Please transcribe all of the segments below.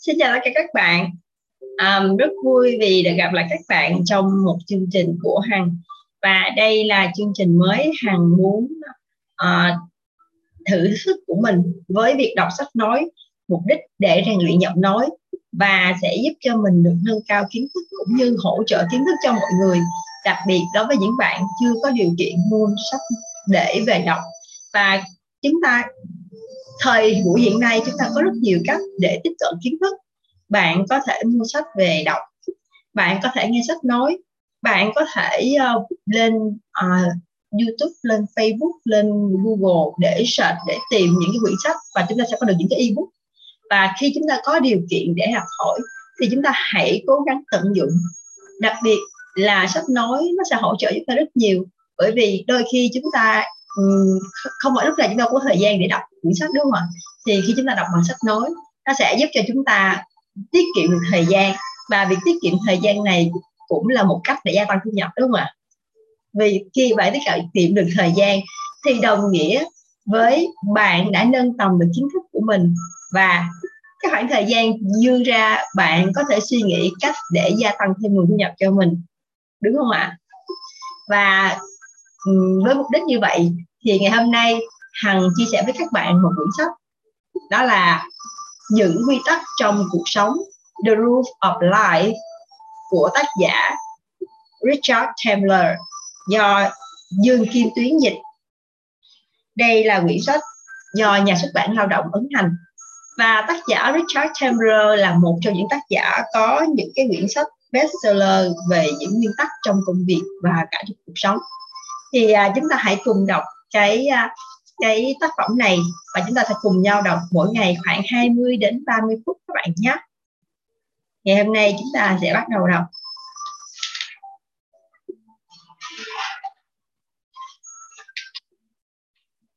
Xin chào tất cả các bạn. Um, rất vui vì được gặp lại các bạn trong một chương trình của Hằng và đây là chương trình mới Hằng muốn uh, thử sức của mình với việc đọc sách nói mục đích để rèn luyện giọng nói và sẽ giúp cho mình được nâng cao kiến thức cũng như hỗ trợ kiến thức cho mọi người đặc biệt đối với những bạn chưa có điều kiện mua sách để về đọc và chúng ta thời buổi hiện nay chúng ta có rất nhiều cách để tiếp cận kiến thức. Bạn có thể mua sách về đọc bạn có thể nghe sách nói bạn có thể uh, lên uh, YouTube lên Facebook lên Google để search để tìm những cái quyển sách và chúng ta sẽ có được những cái ebook. Và khi chúng ta có điều kiện để học hỏi thì chúng ta hãy cố gắng tận dụng. Đặc biệt là sách nói nó sẽ hỗ trợ chúng ta rất nhiều bởi vì đôi khi chúng ta Ừ, không phải lúc nào chúng ta có thời gian để đọc quyển sách, đúng không ạ? Thì khi chúng ta đọc bằng sách nói, nó sẽ giúp cho chúng ta tiết kiệm được thời gian. Và việc tiết kiệm thời gian này cũng là một cách để gia tăng thu nhập, đúng không ạ? Vì khi bạn tiết kiệm được thời gian thì đồng nghĩa với bạn đã nâng tầm được kiến thức của mình. Và cái khoảng thời gian dư ra, bạn có thể suy nghĩ cách để gia tăng thêm nguồn thu nhập cho mình, đúng không ạ? Và với mục đích như vậy thì ngày hôm nay hằng chia sẻ với các bạn một quyển sách. Đó là những quy tắc trong cuộc sống The Rules of Life của tác giả Richard Tambler do Dương Kim Tuyến dịch. Đây là quyển sách do nhà xuất bản lao động ấn hành. Và tác giả Richard Tambler là một trong những tác giả có những cái quyển sách bestseller về những nguyên tắc trong công việc và cả trong cuộc sống. Thì à, chúng ta hãy cùng đọc cái à, cái tác phẩm này và chúng ta sẽ cùng nhau đọc mỗi ngày khoảng 20 đến 30 phút các bạn nhé. Ngày hôm nay chúng ta sẽ bắt đầu đọc.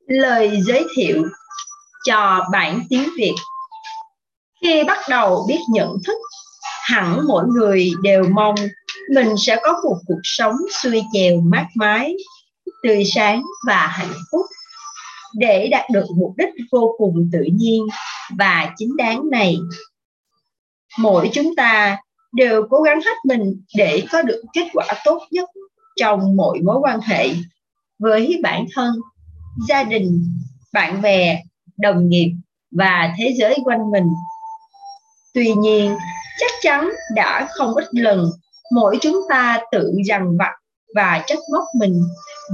Lời giới thiệu cho bản tiếng Việt Khi bắt đầu biết nhận thức, hẳn mỗi người đều mong mình sẽ có một cuộc sống xuôi chèo mát mái, tươi sáng và hạnh phúc, để đạt được mục đích vô cùng tự nhiên. Và chính đáng này, mỗi chúng ta đều cố gắng hết mình để có được kết quả tốt nhất trong mọi mối quan hệ với bản thân, gia đình, bạn bè, đồng nghiệp và thế giới quanh mình. Tuy nhiên, chắc chắn đã không ít lần, mỗi chúng ta tự rằng vặt và trách móc mình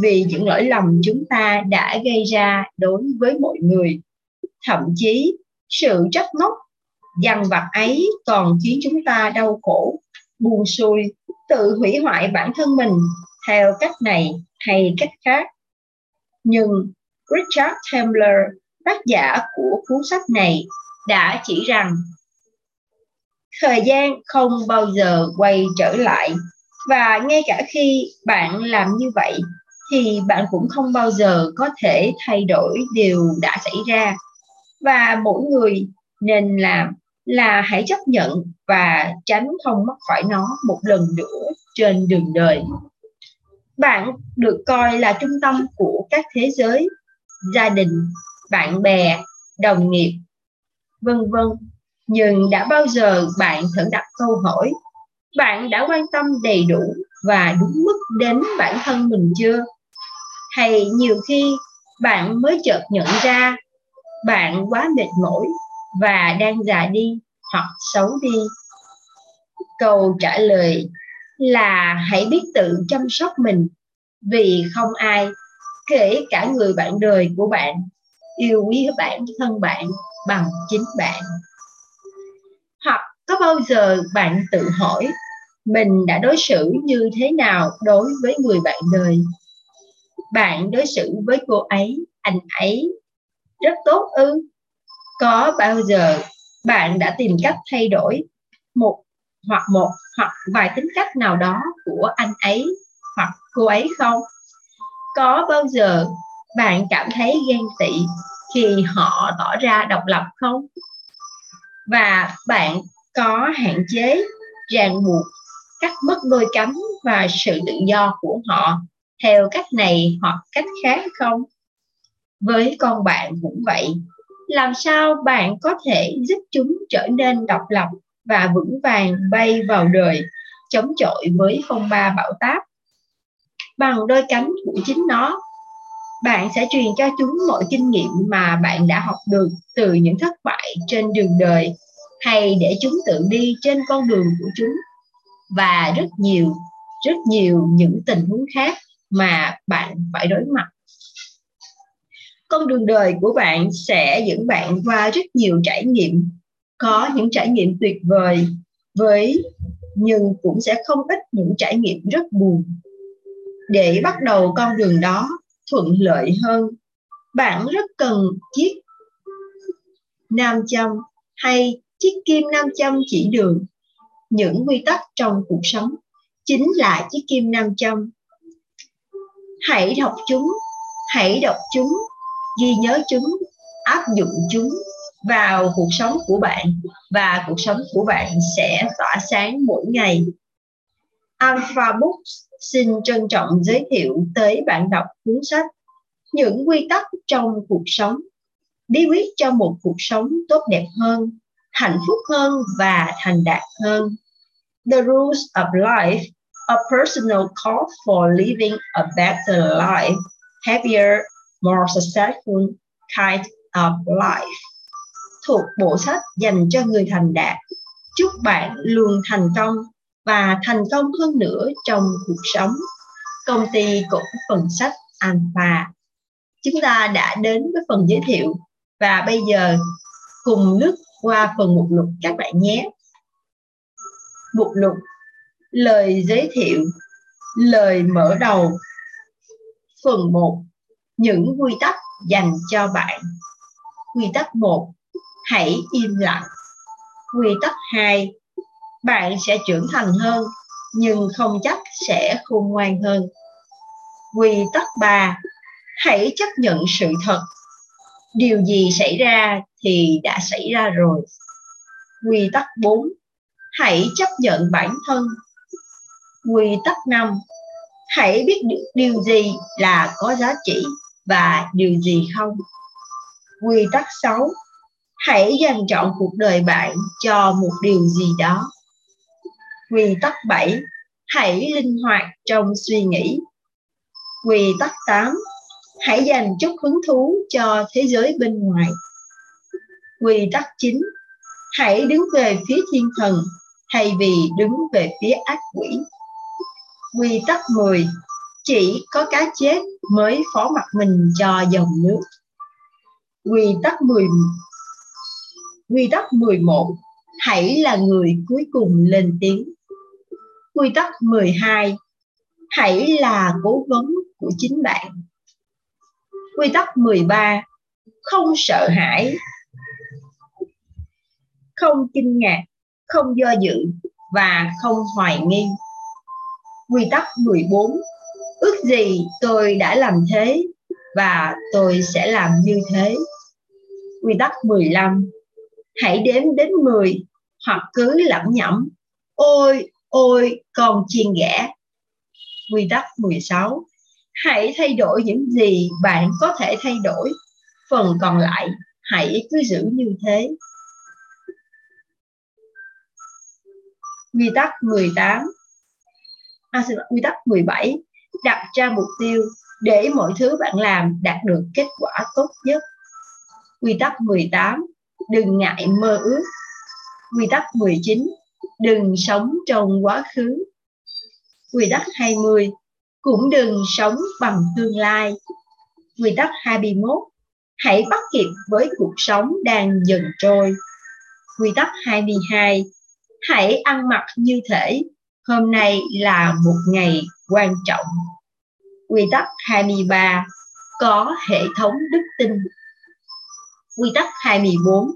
vì những lỗi lầm chúng ta đã gây ra đối với mọi người. Thậm chí sự trách móc dằn vặt ấy còn khiến chúng ta đau khổ buồn xuôi tự hủy hoại bản thân mình theo cách này hay cách khác. Nhưng Richard Templer, tác giả của cuốn sách này đã chỉ rằng thời gian không bao giờ quay trở lại và ngay cả khi bạn làm như vậy, thì bạn cũng không bao giờ có thể thay đổi điều đã xảy ra. Và mỗi người nên làm là hãy chấp nhận và tránh không mắc phải nó một lần nữa trên đường đời. Bạn được coi là trung tâm của các thế giới, gia đình, bạn bè, đồng nghiệp, vân vân. Nhưng đã bao giờ bạn thử đặt câu hỏi bạn đã quan tâm đầy đủ và đúng mức đến bản thân mình chưa? Hay nhiều khi bạn mới chợt nhận ra bạn quá mệt mỏi và đang già đi hoặc xấu đi? Câu trả lời là hãy biết tự chăm sóc mình vì không ai, kể cả người bạn đời của bạn, yêu quý bản thân bạn bằng chính bạn. Hoặc có bao giờ bạn tự hỏi mình đã đối xử như thế nào đối với người bạn đời? Bạn đối xử với cô ấy, anh ấy rất tốt ư? Có bao giờ bạn đã tìm cách thay đổi một hoặc một hoặc vài tính cách nào đó của anh ấy hoặc cô ấy không? Có bao giờ bạn cảm thấy ghen tị khi họ tỏ ra độc lập không? Và bạn có hạn chế ràng buộc cắt mất đôi cánh và sự tự do của họ. Theo cách này hoặc cách khác không? Với con bạn cũng vậy. Làm sao bạn có thể giúp chúng trở nên độc lập và vững vàng bay vào đời, chống chọi với phong ba bão táp? Bằng đôi cánh của chính nó, bạn sẽ truyền cho chúng mọi kinh nghiệm mà bạn đã học được từ những thất bại trên đường đời, hay để chúng tự đi trên con đường của chúng và rất nhiều rất nhiều những tình huống khác mà bạn phải đối mặt. Con đường đời của bạn sẽ dẫn bạn qua rất nhiều trải nghiệm, có những trải nghiệm tuyệt vời, với nhưng cũng sẽ không ít những trải nghiệm rất buồn. Để bắt đầu con đường đó thuận lợi hơn, bạn rất cần chiếc nam châm hay chiếc kim nam châm chỉ đường những quy tắc trong cuộc sống chính là chiếc kim nam châm. Hãy đọc chúng hãy đọc chúng ghi nhớ chúng áp dụng chúng vào cuộc sống của bạn và cuộc sống của bạn sẽ tỏa sáng mỗi ngày. Alpha Books xin trân trọng giới thiệu tới bạn đọc cuốn sách Những quy tắc trong cuộc sống, bí quyết cho một cuộc sống tốt đẹp hơn, hạnh phúc hơn và thành đạt hơn. The Rules of Life, a personal call for living a better life, happier, more successful kind of life. Thuộc bộ sách dành cho người thành đạt. Chúc bạn luôn thành công và thành công hơn nữa trong cuộc sống. Công ty cổ phần sách Alpha. Chúng ta đã đến với phần giới thiệu và bây giờ cùng nước qua phần mục lục các bạn nhé. Mục lục, Lời giới thiệu, Lời mở đầu. Phần 1 Những quy tắc dành cho bạn. Quy tắc 1 Hãy im lặng. Quy tắc 2 bạn sẽ trưởng thành hơn, nhưng không chắc sẽ khôn ngoan hơn. Quy tắc 3 hãy chấp nhận sự thật. Điều gì xảy ra thì đã xảy ra rồi quy tắc 4 hãy chấp nhận bản thân quy tắc 5 hãy biết được điều gì là có giá trị và điều gì không quy tắc 6 hãy dành chọn cuộc đời bạn cho một điều gì đó Quy tắc 7. Hãy linh hoạt trong suy nghĩ. Quy tắc 8. Hãy dành chút hứng thú cho thế giới bên ngoài. Quy tắc chính Hãy đứng về phía thiên thần thay vì đứng về phía ác quỷ. Quy tắc 10. Chỉ có cá chết mới phó mặt mình cho dòng nước. Quy tắc 10 Quy tắc 11 Hãy là người cuối cùng lên tiếng. Quy tắc 12 Hãy là cố vấn của chính bạn. Quy tắc 13 Không sợ hãi, không kinh ngạc, không do dự và không hoài nghi. Quy tắc 14 Ước gì tôi đã làm thế và tôi sẽ làm như thế. Quy tắc 15 Hãy đếm đến 10 hoặc cứ lẩm nhẩm Ôi, Ôi con chiên ghẻ Quy tắc 16. Hãy thay đổi những gì bạn có thể thay đổi. Phần còn lại hãy cứ giữ như thế. Quy tắc 18. À, quy tắc 17. Đặt ra mục tiêu để mọi thứ bạn làm đạt được kết quả tốt nhất. Quy tắc 18. Đừng ngại mơ ước. Quy tắc 19 đừng sống trong quá khứ. Quy tắc 20, cũng đừng sống bằng tương lai. Quy tắc 21, hãy bắt kịp với cuộc sống đang dần trôi. Quy tắc 22, hãy ăn mặc như thể hôm nay là một ngày quan trọng. Quy tắc 23, có hệ thống đức tin. Quy tắc 24,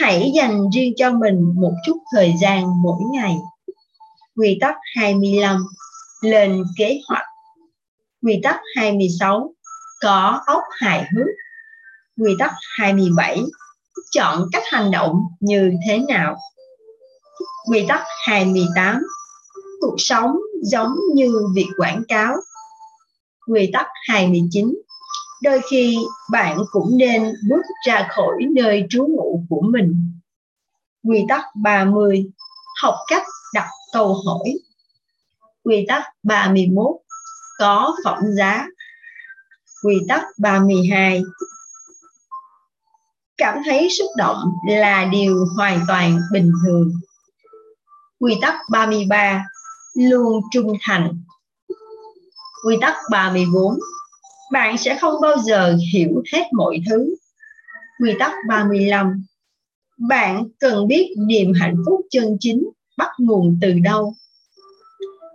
Hãy dành riêng cho mình một chút thời gian mỗi ngày. Quy tắc 25. Lên kế hoạch. Quy tắc 26. Có óc hài hước. Quy tắc 27. Chọn cách hành động như thế nào. Quy tắc 28. Cuộc sống giống như việc quảng cáo. Quy tắc 29. đôi khi bạn cũng nên bước ra khỏi nơi trú ngụ của mình. Quy tắc 30. Học cách đặt câu hỏi. Quy tắc 31. Có phẩm giá. Quy tắc 32. Cảm thấy xúc động là điều hoàn toàn bình thường. Quy tắc 33. Luôn trung thành. Quy tắc 34 bạn sẽ không bao giờ hiểu hết mọi thứ. Quy tắc 35 Bạn cần biết niềm hạnh phúc chân chính bắt nguồn từ đâu.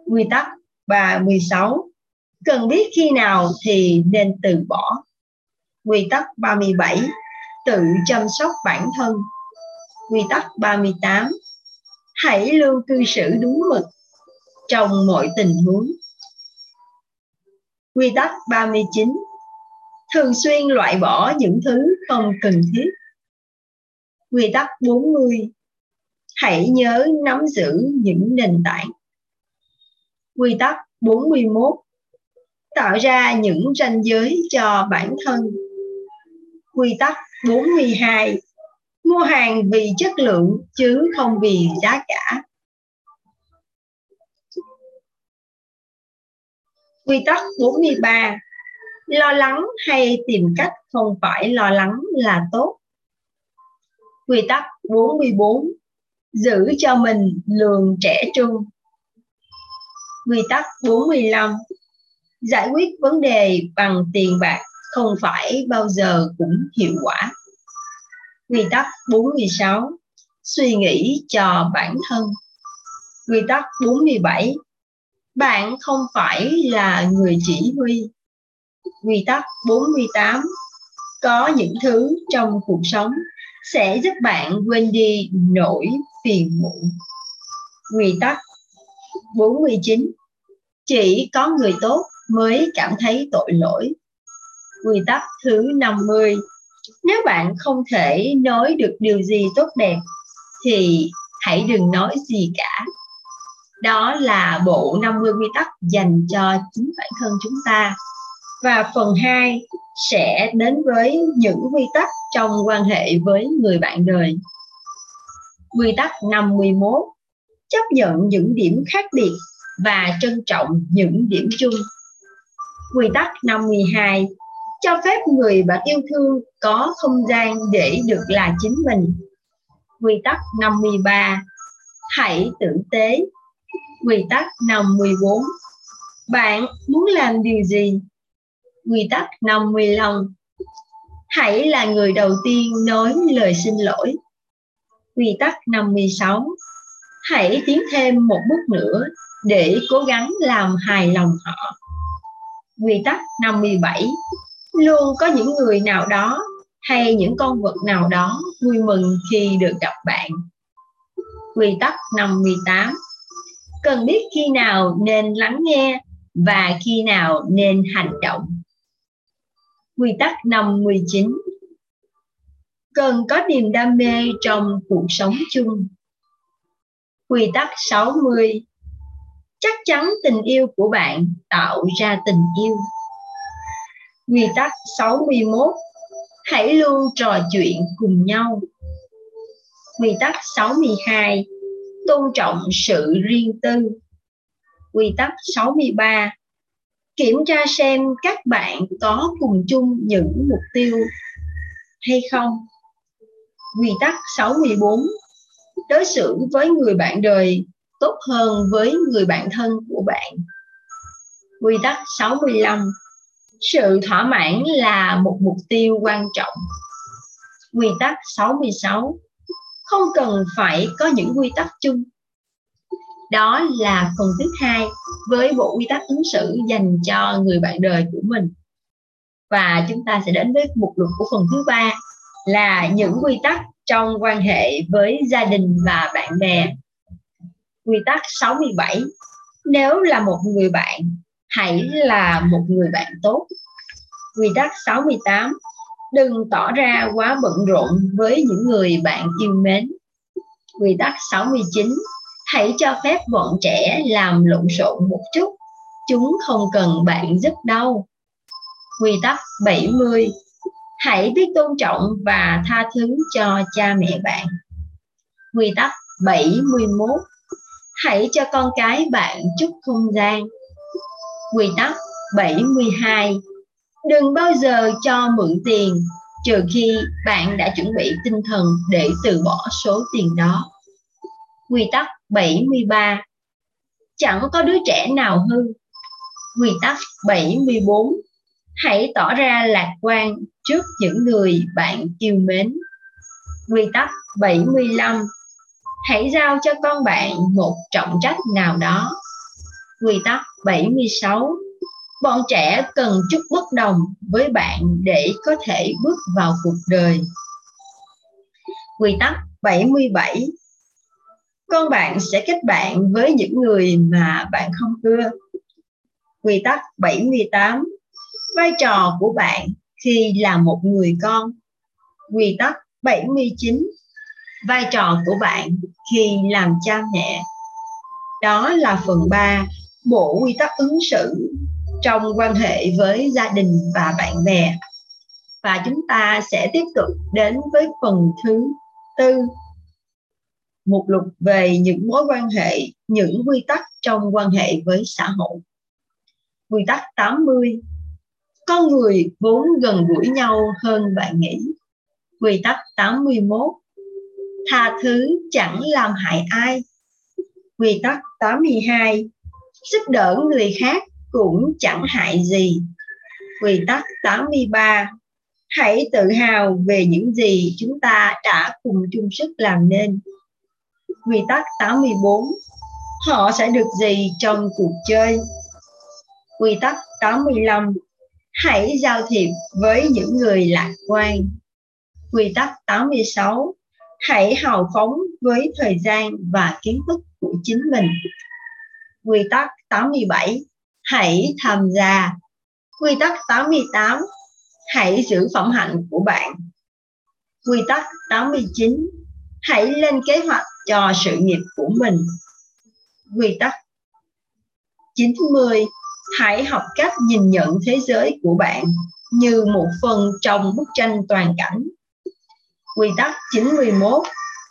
Quy tắc 36 Cần biết khi nào thì nên từ bỏ. Quy tắc 37 Tự chăm sóc bản thân. Quy tắc 38 Hãy luôn cư xử đúng mực trong mọi tình huống. Quy tắc 39 Thường xuyên loại bỏ những thứ không cần thiết. Quy tắc 40 Hãy nhớ nắm giữ những nền tảng. Quy tắc 41 Tạo ra những ranh giới cho bản thân. Quy tắc 42 Mua hàng vì chất lượng, chứ không vì giá cả Quy tắc 43 Lo lắng hay tìm cách không phải lo lắng là tốt. Quy tắc 44 Giữ cho mình lường trẻ trung. Quy tắc 45 Giải quyết vấn đề bằng tiền bạc không phải bao giờ cũng hiệu quả. Quy tắc 46 Suy nghĩ cho bản thân. Quy tắc 47 bạn không phải là người chỉ huy. Quy tắc 48 Có những thứ trong cuộc sống sẽ giúp bạn quên đi nỗi phiền muộn. Quy tắc 49 Chỉ có người tốt mới cảm thấy tội lỗi. Quy tắc thứ 50 nếu bạn không thể nói được điều gì tốt đẹp, thì hãy đừng nói gì cả đó là bộ 50 quy tắc dành cho chính bản thân chúng ta và phần 2 sẽ đến với những quy tắc trong quan hệ với người bạn đời. Quy tắc 51 chấp nhận những điểm khác biệt và trân trọng những điểm chung. Quy tắc 52 cho phép người bạn yêu thương có không gian để được là chính mình. Quy tắc 53 hãy tử tế Quy tắc 54 Bạn muốn làm điều gì? Quy tắc 55 Hãy là người đầu tiên nói lời xin lỗi. Quy tắc 56 Hãy tiến thêm một bước nữa để cố gắng làm hài lòng họ. Quy tắc 57 Luôn có những người nào đó hay những con vật nào đó vui mừng khi được gặp bạn. Quy tắc 58 cần biết khi nào nên lắng nghe và khi nào nên hành động. Quy tắc 59 Cần có niềm đam mê trong cuộc sống chung. Quy tắc 60 Chắc chắn tình yêu của bạn tạo ra tình yêu. Quy tắc 61 Hãy luôn trò chuyện cùng nhau. Quy tắc 62 tôn trọng sự riêng tư. Quy tắc 63 Kiểm tra xem các bạn có cùng chung những mục tiêu hay không. Quy tắc 64 Đối xử với người bạn đời tốt hơn với người bạn thân của bạn. Quy tắc 65 sự thỏa mãn là một mục tiêu quan trọng. Quy tắc 66 không cần phải có những quy tắc chung. Đó là phần thứ hai với bộ quy tắc ứng xử dành cho người bạn đời của mình. Và chúng ta sẽ đến với mục lục của phần thứ ba, là những quy tắc trong quan hệ với gia đình và bạn bè. Quy tắc 67 nếu là một người bạn hãy là một người bạn tốt quy tắc 68 đừng tỏ ra quá bận rộn với những người bạn yêu mến. Quy tắc 69 Hãy cho phép bọn trẻ làm lộn xộn một chút, chúng không cần bạn giúp đâu. Quy tắc 70 Hãy biết tôn trọng và tha thứ cho cha mẹ bạn. Quy tắc 71 Hãy cho con cái bạn chút không gian. Quy tắc 72 Đừng bao giờ cho mượn tiền, trừ khi bạn đã chuẩn bị tinh thần để từ bỏ số tiền đó. Quy tắc 73 Chẳng có đứa trẻ nào hư. Quy tắc 74 Hãy tỏ ra lạc quan trước những người bạn yêu mến. Quy tắc 75 Hãy giao cho con bạn một trọng trách nào đó. Quy tắc 76 Bọn trẻ cần chút bất đồng với bạn để có thể bước vào cuộc đời. Quy tắc 77 Con bạn sẽ kết bạn với những người mà bạn không ưa. Quy tắc 78 Vai trò của bạn khi là một người con. Quy tắc 79 Vai trò của bạn khi làm cha mẹ. Đó là phần 3 bộ quy tắc ứng xử trong quan hệ với gia đình và bạn bè. Và chúng ta sẽ tiếp tục đến với phần thứ tư một lục về những mối quan hệ, những quy tắc trong quan hệ với xã hội. Quy tắc 80 Con người vốn gần gũi nhau hơn bạn nghĩ. Quy tắc 81 Tha thứ chẳng làm hại ai. Quy tắc 82 Giúp đỡ người khác cũng chẳng hại gì. Quy tắc 83 Hãy tự hào về những gì chúng ta đã cùng chung sức làm nên. Quy tắc 84 Họ sẽ được gì trong cuộc chơi? Quy tắc 85 Hãy giao thiệp với những người lạc quan. Quy tắc 86 Hãy hào phóng với thời gian và kiến thức của chính mình. Quy tắc 87 hãy tham gia. Quy tắc 88, hãy giữ phẩm hạnh của bạn. Quy tắc 89, hãy lên kế hoạch cho sự nghiệp của mình. Quy tắc 90, hãy học cách nhìn nhận thế giới của bạn như một phần trong bức tranh toàn cảnh. Quy tắc 91,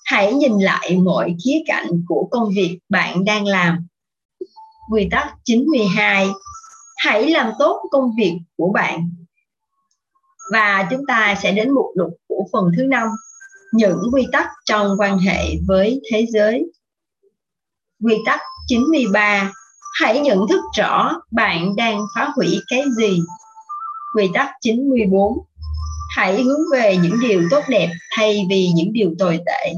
hãy nhìn lại mọi khía cạnh của công việc bạn đang làm Quy tắc 92 Hãy làm tốt công việc của bạn. Và chúng ta sẽ đến mục lục của phần thứ năm, Những quy tắc trong quan hệ với thế giới. Quy tắc 93 Hãy nhận thức rõ bạn đang phá hủy cái gì. Quy tắc 94 Hãy hướng về những điều tốt đẹp thay vì những điều tồi tệ.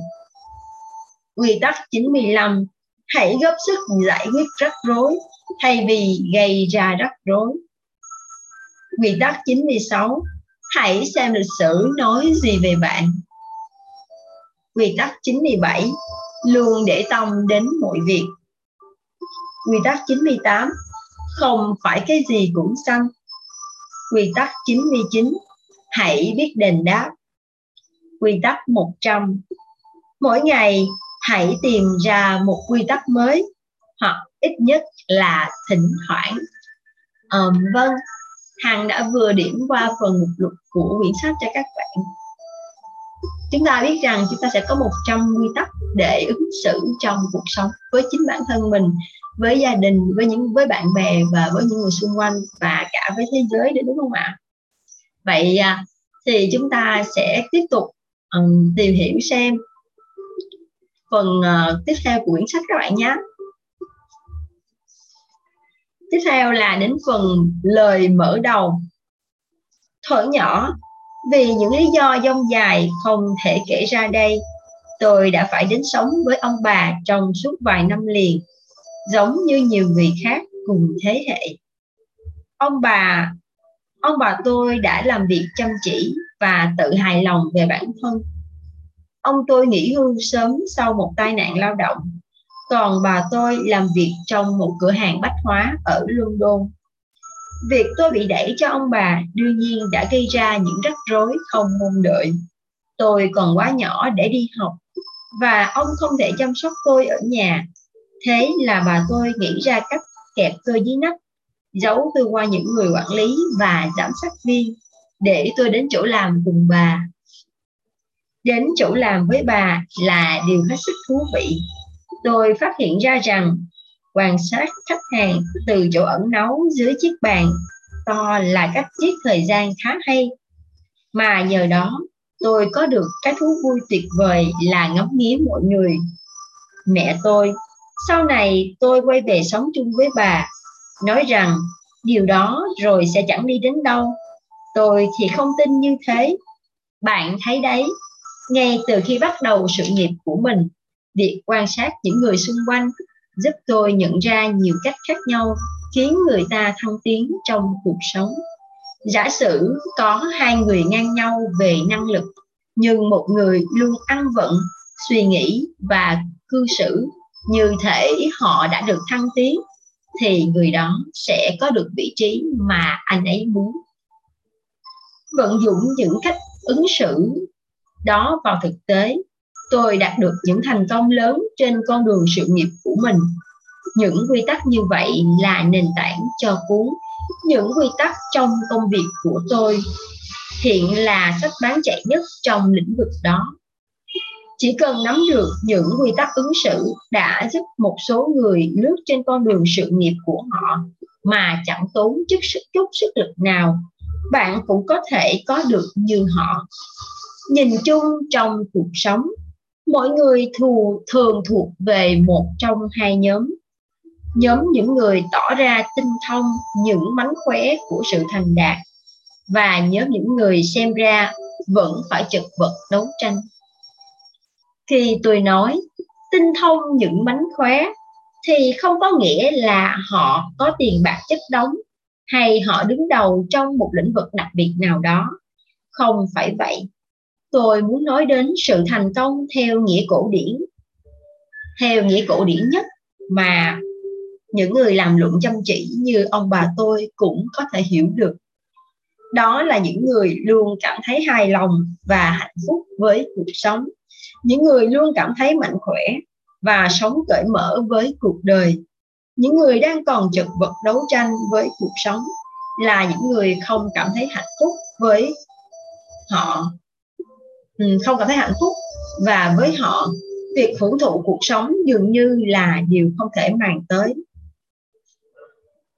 Quy tắc 95 hãy góp sức giải quyết rắc rối thay vì gây ra rắc rối. Quy tắc 96 Hãy xem lịch sử nói gì về bạn. Quy tắc 97 Luôn để tâm đến mọi việc. Quy tắc 98 Không phải cái gì cũng xanh. Quy tắc 99 Hãy biết đền đáp. Quy tắc 100 Mỗi ngày hãy tìm ra một quy tắc mới hoặc ít nhất là thỉnh thoảng. Um, vâng hằng đã vừa điểm qua phần mục lục của quyển sách cho các bạn. Chúng ta biết rằng chúng ta sẽ có 100 quy tắc để ứng xử trong cuộc sống với chính bản thân mình với gia đình với những với bạn bè và với những người xung quanh và cả với thế giới đấy đúng không ạ? Vậy à, thì chúng ta sẽ tiếp tục um, tìm hiểu xem phần uh, tiếp theo của quyển sách các bạn nhé. Tiếp theo là đến phần lời mở đầu. Thở nhỏ vì những lý do dông dài không thể kể ra đây. Tôi đã phải đến sống với ông bà trong suốt vài năm liền giống như nhiều người khác cùng thế hệ. Ông bà ông bà tôi đã làm việc chăm chỉ và tự hài lòng về bản thân. Ông tôi nghỉ hưu sớm sau một tai nạn lao động, còn bà tôi làm việc trong một cửa hàng bách hóa ở London. Việc tôi bị đẩy cho ông bà đương nhiên đã gây ra những rắc rối không mong đợi. Tôi còn quá nhỏ để đi học và ông không thể chăm sóc tôi ở nhà. Thế là bà tôi nghĩ ra cách kẹp tôi dưới nách giấu tôi qua những người quản lý và giám sát viên để tôi đến chỗ làm cùng bà. Đến chỗ làm với bà là điều hết sức thú vị. Tôi phát hiện ra rằng quan sát khách hàng từ chỗ ẩn náu dưới chiếc bàn to là cách giết thời gian khá hay. Mà nhờ đó tôi có được cái thú vui tuyệt vời là ngắm nghía mọi người. Mẹ tôi, sau này tôi quay về sống chung với bà, nói rằng điều đó rồi sẽ chẳng đi đến đâu. Tôi thì không tin như thế. Bạn thấy đấy, ngay từ khi bắt đầu sự nghiệp của mình, việc quan sát những người xung quanh giúp tôi nhận ra nhiều cách khác nhau khiến người ta thăng tiến trong cuộc sống. Giả sử có hai người ngang nhau về năng lực, nhưng một người luôn ăn vận, suy nghĩ và cư xử như thể họ đã được thăng tiến, thì người đó sẽ có được vị trí mà anh ấy muốn. Vận dụng những cách ứng xử đó vào thực tế, tôi đạt được những thành công lớn trên con đường sự nghiệp của mình. Những quy tắc như vậy là nền tảng cho cuốn những quy tắc trong công việc của tôi. Hiện là sách bán chạy nhất trong lĩnh vực đó. Chỉ cần nắm được những quy tắc ứng xử đã giúp một số người lướt trên con đường sự nghiệp của họ mà chẳng tốn chút sức chút sức lực nào bạn cũng có thể có được như họ nhìn chung trong cuộc sống mỗi người thù, thường thuộc về một trong hai nhóm. Nhóm những người tỏ ra tinh thông những mánh khóe của sự thành đạt và nhóm những người xem ra vẫn phải chật vật đấu tranh. Khi tôi nói tinh thông những mánh khóe thì không có nghĩa là họ có tiền bạc chất đống hay họ đứng đầu trong một lĩnh vực đặc biệt nào đó. Không phải vậy tôi muốn nói đến sự thành công theo nghĩa cổ điển. Theo nghĩa cổ điển nhất mà những người làm luận chăm chỉ như ông bà tôi cũng có thể hiểu được. Đó là những người luôn cảm thấy hài lòng và hạnh phúc với cuộc sống. Những người luôn cảm thấy mạnh khỏe và sống cởi mở với cuộc đời. Những người đang còn chật vật đấu tranh với cuộc sống là những người không cảm thấy hạnh phúc với họ. Ừ, không cảm thấy hạnh phúc. Và với họ, việc hưởng thụ cuộc sống dường như là điều không thể màng tới.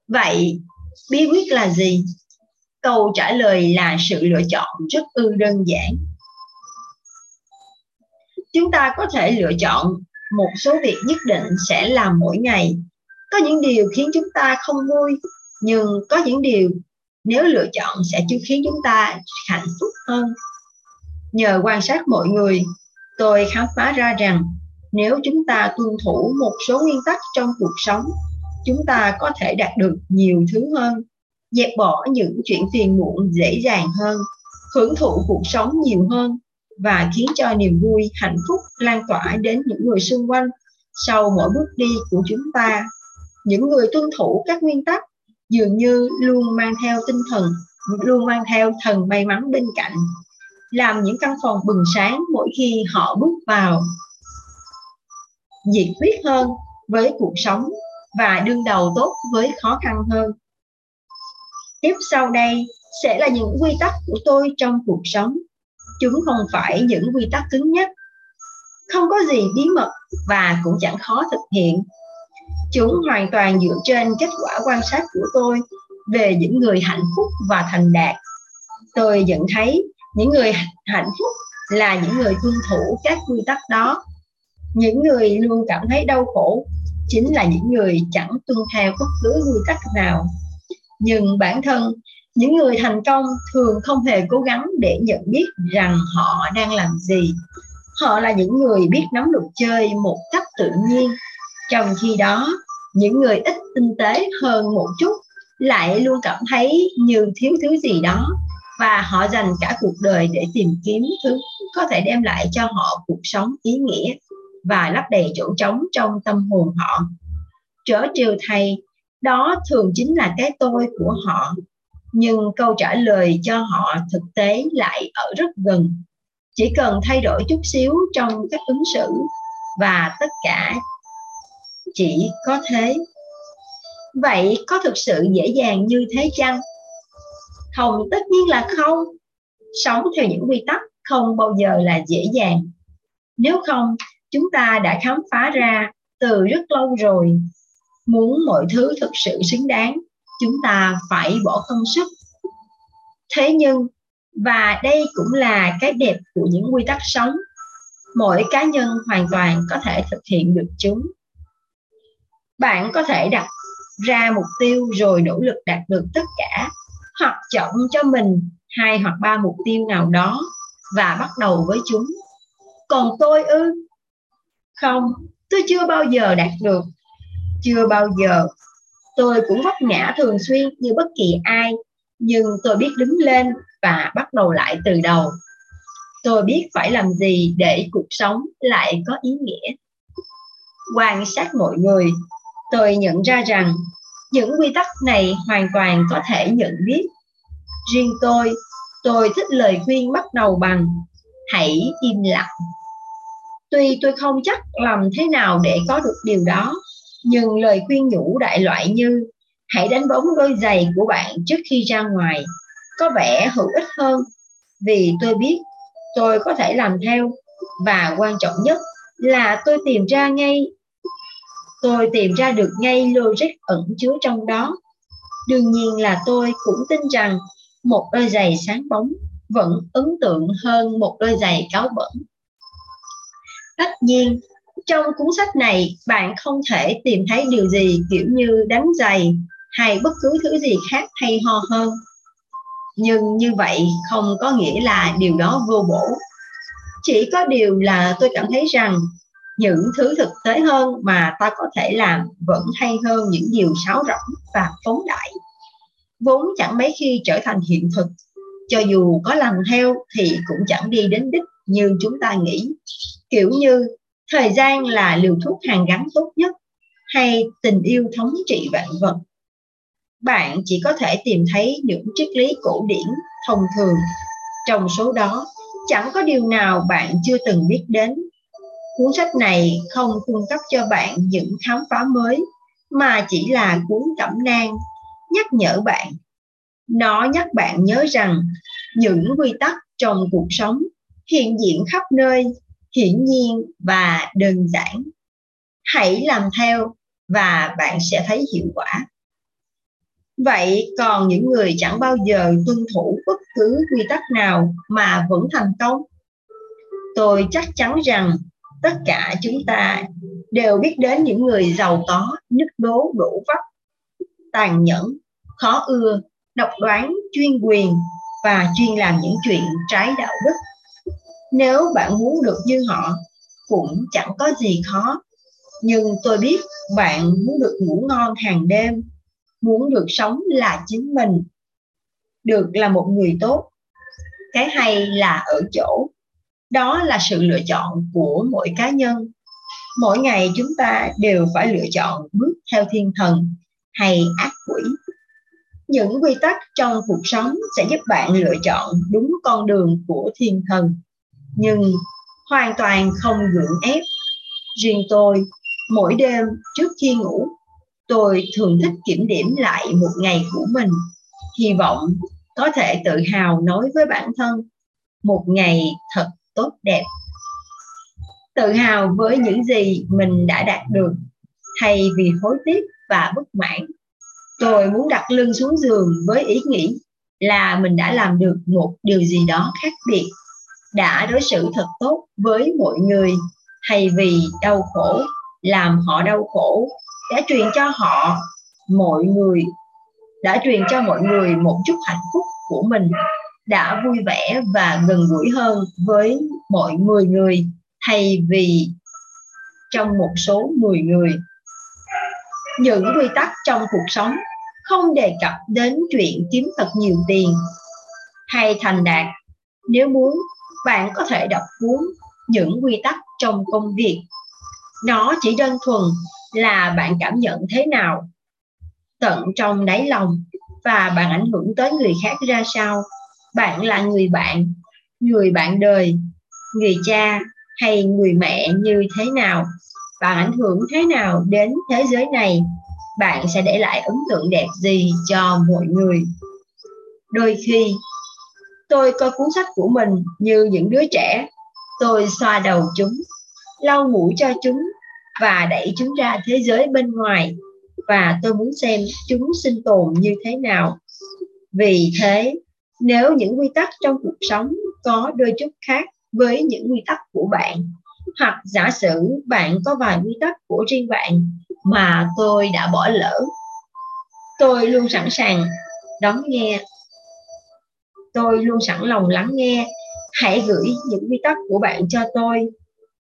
Vậy, bí quyết là gì? Câu trả lời là sự lựa chọn rất ư đơn giản. Chúng ta có thể lựa chọn một số việc nhất định sẽ làm mỗi ngày. Có những điều khiến chúng ta không vui, nhưng có những điều nếu lựa chọn sẽ chứ khiến chúng ta hạnh phúc hơn nhờ quan sát mọi người, tôi khám phá ra rằng nếu chúng ta tuân thủ một số nguyên tắc trong cuộc sống, chúng ta có thể đạt được nhiều thứ hơn, dẹp bỏ những chuyện phiền muộn dễ dàng hơn, hưởng thụ cuộc sống nhiều hơn và khiến cho niềm vui, hạnh phúc lan tỏa đến những người xung quanh sau mỗi bước đi của chúng ta. Những người tuân thủ các nguyên tắc dường như luôn mang theo tinh thần, luôn mang theo thần may mắn bên cạnh làm những căn phòng bừng sáng mỗi khi họ bước vào. Nhiệt huyết hơn với cuộc sống và đương đầu tốt với khó khăn hơn. Tiếp sau đây sẽ là những quy tắc của tôi trong cuộc sống. Chúng không phải những quy tắc cứng nhất không có gì bí mật và cũng chẳng khó thực hiện. Chúng hoàn toàn dựa trên kết quả quan sát của tôi về những người hạnh phúc và thành đạt. Tôi nhận thấy những người hạnh phúc là những người tuân thủ các quy tắc đó. Những người luôn cảm thấy đau khổ chính là những người chẳng tuân theo bất cứ quy tắc nào. Nhưng bản thân, những người thành công thường không hề cố gắng để nhận biết rằng họ đang làm gì. Họ là những người biết nắm luật chơi một cách tự nhiên. Trong khi đó, những người ít tinh tế hơn một chút lại luôn cảm thấy như thiếu thứ gì đó và họ dành cả cuộc đời để tìm kiếm thứ có thể đem lại cho họ cuộc sống ý nghĩa và lấp đầy chỗ trống trong tâm hồn họ. Trở trừ thầy, đó thường chính là cái tôi của họ. Nhưng câu trả lời cho họ thực tế lại ở rất gần. Chỉ cần thay đổi chút xíu trong cách ứng xử và tất cả chỉ có thế. Vậy có thực sự dễ dàng như thế chăng? Không, tất nhiên là không. Sống theo những quy tắc không bao giờ là dễ dàng. Nếu không, chúng ta đã khám phá ra từ rất lâu rồi. Muốn mọi thứ thực sự xứng đáng, chúng ta phải bỏ công sức. Thế nhưng, và đây cũng là cái đẹp của những quy tắc sống, mỗi cá nhân hoàn toàn có thể thực hiện được chúng. Bạn có thể đặt ra mục tiêu rồi nỗ lực đạt được tất cả hoặc chọn cho mình hai hoặc ba mục tiêu nào đó và bắt đầu với chúng. Còn tôi ư? Không, tôi chưa bao giờ đạt được. Chưa bao giờ. Tôi cũng vấp ngã thường xuyên như bất kỳ ai, nhưng tôi biết đứng lên và bắt đầu lại từ đầu. Tôi biết phải làm gì để cuộc sống lại có ý nghĩa. Quan sát mọi người, tôi nhận ra rằng những quy tắc này hoàn toàn có thể nhận biết. Riêng tôi tôi thích lời khuyên bắt đầu bằng, hãy im lặng. Tuy tôi không chắc làm thế nào để có được điều đó, nhưng lời khuyên nhủ đại loại như, hãy đánh bóng đôi giày của bạn trước khi ra ngoài, có vẻ hữu ích hơn, vì tôi biết tôi có thể làm theo, và quan trọng nhất là tôi tìm ra ngay tôi tìm ra được ngay logic ẩn chứa trong đó. Đương nhiên là tôi cũng tin rằng một đôi giày sáng bóng vẫn ấn tượng hơn một đôi giày cáo bẩn. Tất nhiên, trong cuốn sách này, bạn không thể tìm thấy điều gì kiểu như đánh giày hay bất cứ thứ gì khác hay ho hơn. Nhưng như vậy không có nghĩa là điều đó vô bổ. Chỉ có điều là tôi cảm thấy rằng những thứ thực tế hơn mà ta có thể làm vẫn hay hơn những điều sáo rỗng và phóng đại. Vốn chẳng mấy khi trở thành hiện thực, cho dù có làm theo thì cũng chẳng đi đến đích như chúng ta nghĩ. Kiểu như, thời gian là liều thuốc hàng gắn tốt nhất hay tình yêu thống trị vạn vật. Bạn chỉ có thể tìm thấy những triết lý cổ điển thông thường. Trong số đó, chẳng có điều nào bạn chưa từng biết đến cuốn sách này không cung cấp cho bạn những khám phá mới, mà chỉ là cuốn cẩm nang, nhắc nhở bạn. Nó nhắc bạn nhớ rằng những quy tắc trong cuộc sống hiện diện khắp nơi, hiển nhiên và đơn giản. Hãy làm theo và bạn sẽ thấy hiệu quả. Vậy còn những người chẳng bao giờ tuân thủ bất cứ quy tắc nào mà vẫn thành công? Tôi chắc chắn rằng tất cả chúng ta đều biết đến những người giàu có nứt đố đổ vấp tàn nhẫn, khó ưa, độc đoán, chuyên quyền và chuyên làm những chuyện trái đạo đức. Nếu bạn muốn được như họ, cũng chẳng có gì khó. Nhưng tôi biết bạn muốn được ngủ ngon hàng đêm, muốn được sống là chính mình, được là một người tốt. Cái hay là ở chỗ đó là sự lựa chọn của mỗi cá nhân. Mỗi ngày chúng ta đều phải lựa chọn bước theo thiên thần hay ác quỷ. Những quy tắc trong cuộc sống sẽ giúp bạn lựa chọn đúng con đường của thiên thần. Nhưng hoàn toàn không gượng ép. Riêng tôi, mỗi đêm trước khi ngủ, tôi thường thích kiểm điểm lại một ngày của mình. Hy vọng có thể tự hào nói với bản thân, một ngày thật tốt đẹp. Tự hào với những gì mình đã đạt được, thay vì hối tiếc và bất mãn. Tôi muốn đặt lưng xuống giường với ý nghĩ là mình đã làm được một điều gì đó khác biệt, đã đối xử thật tốt với mọi người, thay vì đau khổ, làm họ đau khổ. Đã truyền cho họ mọi người, đã truyền cho mọi người một chút hạnh phúc của mình đã vui vẻ và gần gũi hơn với mọi 10 người thay vì trong một số 10 người. Những quy tắc trong cuộc sống không đề cập đến chuyện kiếm thật nhiều tiền hay thành đạt. Nếu muốn, bạn có thể đọc cuốn Những quy tắc trong công việc. Nó chỉ đơn thuần là bạn cảm nhận thế nào tận trong đáy lòng và bạn ảnh hưởng tới người khác ra sao bạn là người bạn người bạn đời, người cha hay người mẹ như thế nào? Bạn ảnh hưởng thế nào đến thế giới này? Bạn sẽ để lại ấn tượng đẹp gì cho mọi người? Đôi khi, tôi coi cuốn sách của mình như những đứa trẻ. Tôi xoa đầu chúng, lau mũi cho chúng và đẩy chúng ra thế giới bên ngoài. Và tôi muốn xem chúng sinh tồn như thế nào. Vì thế nếu những quy tắc trong cuộc sống có đôi chút khác với những quy tắc của bạn, hoặc giả sử bạn có vài quy tắc của riêng bạn mà tôi đã bỏ lỡ, tôi luôn sẵn sàng đón nghe. Tôi luôn sẵn lòng lắng nghe. Hãy gửi những quy tắc của bạn cho tôi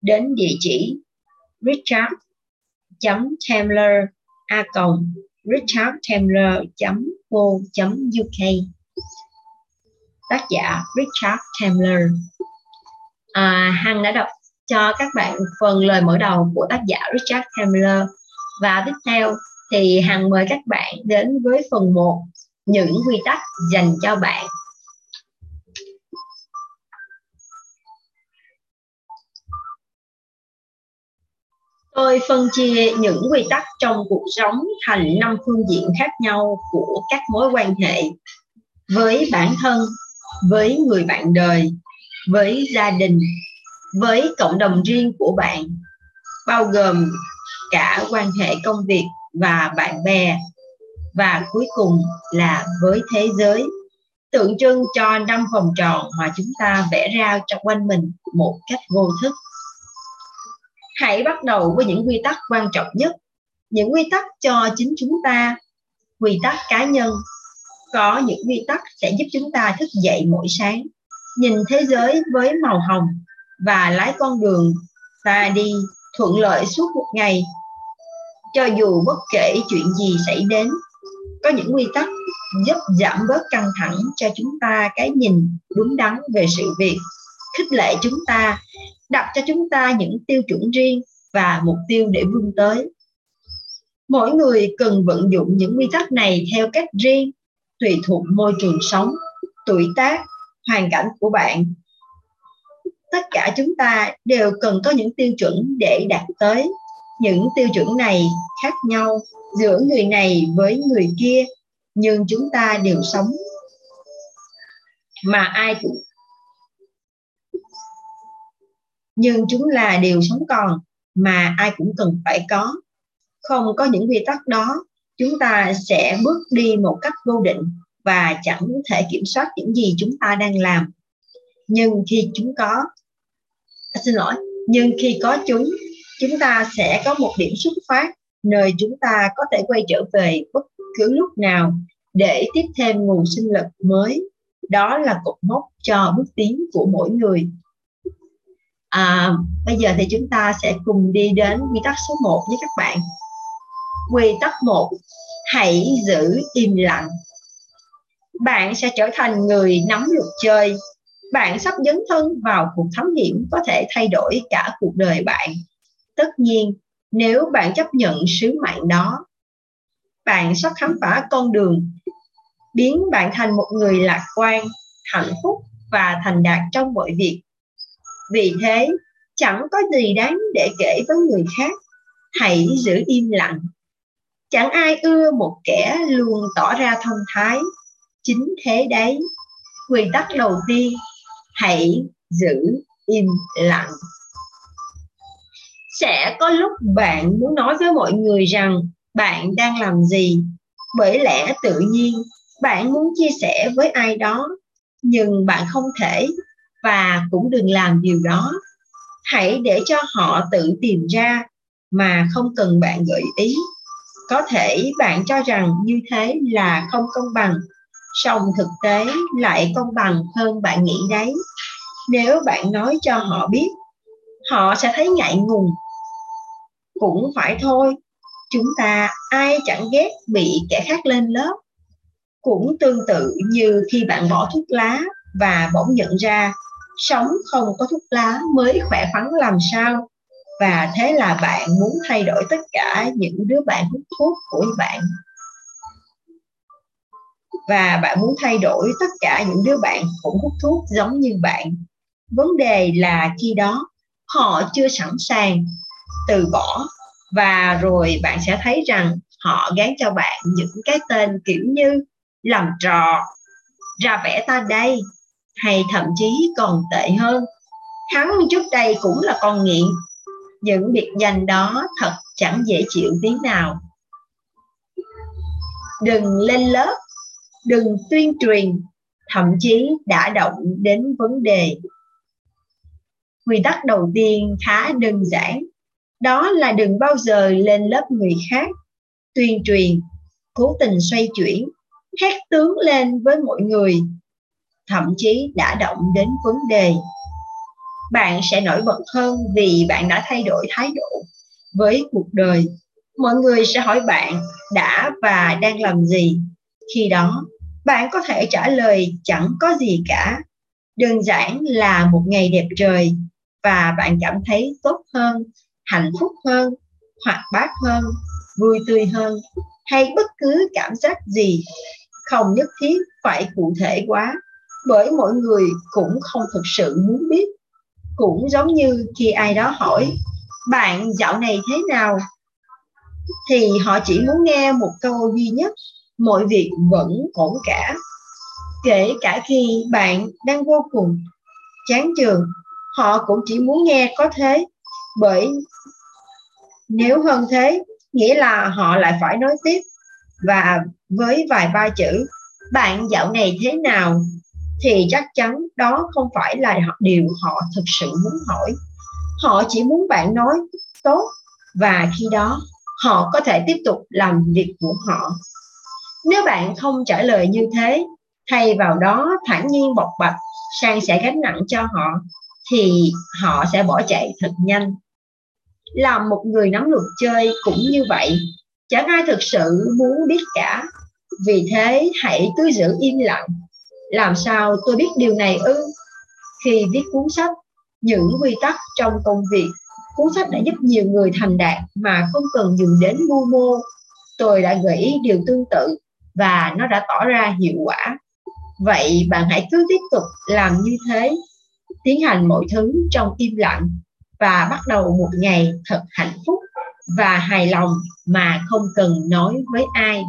đến địa chỉ richard Tamler a richardtamler co uk tác giả Richard Tamler à, Hằng đã đọc cho các bạn phần lời mở đầu của tác giả Richard Tamler và tiếp theo thì Hằng mời các bạn đến với phần 1 những quy tắc dành cho bạn. Tôi phân chia những quy tắc trong cuộc sống thành năm phương diện khác nhau của các mối quan hệ với bản thân, với người bạn đời, với gia đình, với cộng đồng riêng của bạn, bao gồm cả quan hệ công việc và bạn bè. Và cuối cùng là với thế giới tượng trưng cho năm vòng tròn mà chúng ta vẽ ra trong quanh mình một cách vô thức. Hãy bắt đầu với những quy tắc quan trọng nhất những quy tắc cho chính chúng ta quy tắc cá nhân có những quy tắc sẽ giúp chúng ta thức dậy mỗi sáng. Nhìn thế giới với màu hồng và lái con đường ta đi thuận lợi suốt một ngày, cho dù bất kể chuyện gì xảy đến. Có những quy tắc giúp giảm bớt căng thẳng cho chúng ta cái nhìn đúng đắn về sự việc. Khích lệ chúng ta, đặt cho chúng ta những tiêu chuẩn riêng và mục tiêu để vươn tới. Mỗi người cần vận dụng những quy tắc này theo cách riêng tùy thuộc môi trường sống, tuổi tác, hoàn cảnh của bạn. Tất cả chúng ta đều cần có những tiêu chuẩn để đạt tới. Những tiêu chuẩn này khác nhau giữa người này với người kia, nhưng chúng ta đều sống. Mà ai cũng nhưng chúng là đều sống còn, mà ai cũng cần phải có. Không có những quy tắc đó chúng ta sẽ bước đi một cách vô định và chẳng thể kiểm soát những gì chúng ta đang làm. Nhưng khi chúng có à, xin lỗi nhưng khi có chúng chúng ta sẽ có một điểm xuất phát nơi chúng ta có thể quay trở về bất cứ lúc nào để tiếp thêm nguồn sinh lực mới. Đó là cột mốc cho bước tiến của mỗi người. À, bây giờ thì chúng ta sẽ cùng đi đến quy tắc số 1 với các bạn quy tắc 1 hãy giữ im lặng. Bạn sẽ trở thành người nắm luật chơi. Bạn sắp dấn thân vào cuộc thám hiểm có thể thay đổi cả cuộc đời bạn. Tất nhiên, nếu bạn chấp nhận sứ mệnh đó, bạn sắp khám phá con đường, biến bạn thành một người lạc quan, hạnh phúc và thành đạt trong mọi việc. Vì thế, chẳng có gì đáng để kể với người khác. Hãy giữ im lặng chẳng ai ưa một kẻ luôn tỏ ra thông thái. Chính thế đấy, quy tắc đầu tiên, hãy giữ im lặng. Sẽ có lúc bạn muốn nói với mọi người rằng bạn đang làm gì. Bởi lẽ tự nhiên, bạn muốn chia sẻ với ai đó, nhưng bạn không thể và cũng đừng làm điều đó. Hãy để cho họ tự tìm ra mà không cần bạn gợi ý có thể bạn cho rằng như thế là không công bằng, song thực tế lại công bằng hơn bạn nghĩ đấy. Nếu bạn nói cho họ biết, họ sẽ thấy ngại ngùng. Cũng phải thôi, chúng ta ai chẳng ghét bị kẻ khác lên lớp. Cũng tương tự như khi bạn bỏ thuốc lá và bỗng nhận ra, sống không có thuốc lá mới khỏe khoắn làm sao và thế là bạn muốn thay đổi tất cả những đứa bạn hút thuốc của bạn. Và bạn muốn thay đổi tất cả những đứa bạn cũng hút thuốc giống như bạn. Vấn đề là khi đó, họ chưa sẵn sàng từ bỏ. Và rồi bạn sẽ thấy rằng họ gán cho bạn những cái tên kiểu như làm trò ra vẻ ta đây hay thậm chí còn tệ hơn, hắn trước đây cũng là con nghiện những biệt danh đó thật chẳng dễ chịu tí nào. Đừng lên lớp, đừng tuyên truyền, thậm chí đã động đến vấn đề. Quy tắc đầu tiên khá đơn giản, đó là đừng bao giờ lên lớp người khác, tuyên truyền, cố tình xoay chuyển hét tướng lên với mọi người, thậm chí đã động đến vấn đề bạn sẽ nổi bật hơn vì bạn đã thay đổi thái độ với cuộc đời. Mọi người sẽ hỏi bạn đã và đang làm gì. Khi đó, bạn có thể trả lời chẳng có gì cả. Đơn giản là một ngày đẹp trời và bạn cảm thấy tốt hơn, hạnh phúc hơn, hoạt bát hơn, vui tươi hơn hay bất cứ cảm giác gì. Không nhất thiết phải cụ thể quá, bởi mọi người cũng không thực sự muốn biết cũng giống như khi ai đó hỏi, bạn, dạo này thế nào? Thì họ chỉ muốn nghe một câu duy nhất, mọi việc vẫn ổn cả. Kể cả khi bạn đang vô cùng chán trường họ cũng chỉ muốn nghe có thế, bởi nếu hơn thế, nghĩa là họ lại phải nói tiếp. Và với vài ba chữ, bạn, dạo này thế nào? Thì chắc chắn đó không phải là điều họ thực sự muốn hỏi. Họ chỉ muốn bạn nói tốt và khi đó họ có thể tiếp tục làm việc của họ. Nếu bạn không trả lời như thế, thay vào đó thản nhiên bộc bạch, sang sẻ gánh nặng cho họ, thì họ sẽ bỏ chạy thật nhanh. Làm một người nắm luật chơi cũng như vậy, chẳng ai thực sự muốn biết cả. Vì thế hãy cứ giữ im lặng làm sao tôi biết điều này ư? Khi viết cuốn sách, những quy tắc trong công việc, cuốn sách đã giúp nhiều người thành đạt mà không cần dùng đến mưu mô. Tôi đã gợi ý điều tương tự và nó đã tỏ ra hiệu quả. Vậy bạn hãy cứ tiếp tục làm như thế, tiến hành mọi thứ trong im lặng và bắt đầu một ngày thật hạnh phúc và hài lòng mà không cần nói với ai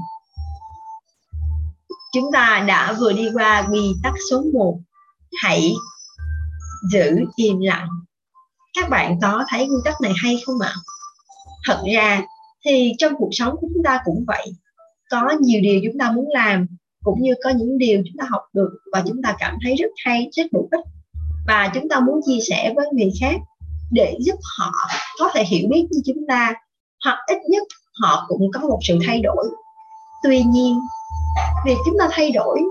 chúng ta đã vừa đi qua quy tắc số 1 hãy giữ im lặng. Các bạn có thấy quy tắc này hay không ạ? Thật ra thì trong cuộc sống của chúng ta cũng vậy. Có nhiều điều chúng ta muốn làm, cũng như có những điều chúng ta học được và chúng ta cảm thấy rất hay, rất bổ ích. Và chúng ta muốn chia sẻ với người khác để giúp họ có thể hiểu biết như chúng ta, hoặc ít nhất họ cũng có một sự thay đổi. Tuy nhiên việc chúng ta thay đổi.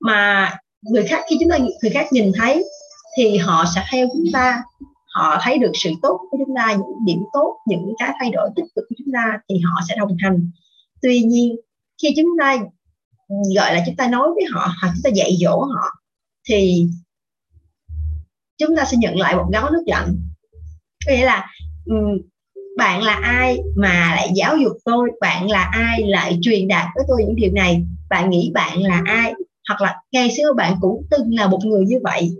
Mà người khác, khi chúng ta, người khác nhìn thấy, thì họ sẽ theo chúng ta. Họ thấy được sự tốt của chúng ta, những điểm tốt, những cái thay đổi tích cực của chúng ta, thì họ sẽ đồng hành. Tuy nhiên, khi chúng ta, gọi là chúng ta nói với họ, hoặc chúng ta dạy dỗ họ, thì chúng ta sẽ nhận lại một gáo nước lạnh. Có nghĩa là bạn là ai mà lại giáo dục tôi? Bạn là ai lại truyền đạt với tôi những điều này? Bạn nghĩ bạn là ai? Hoặc là ngày xưa bạn cũng từng là một người như vậy.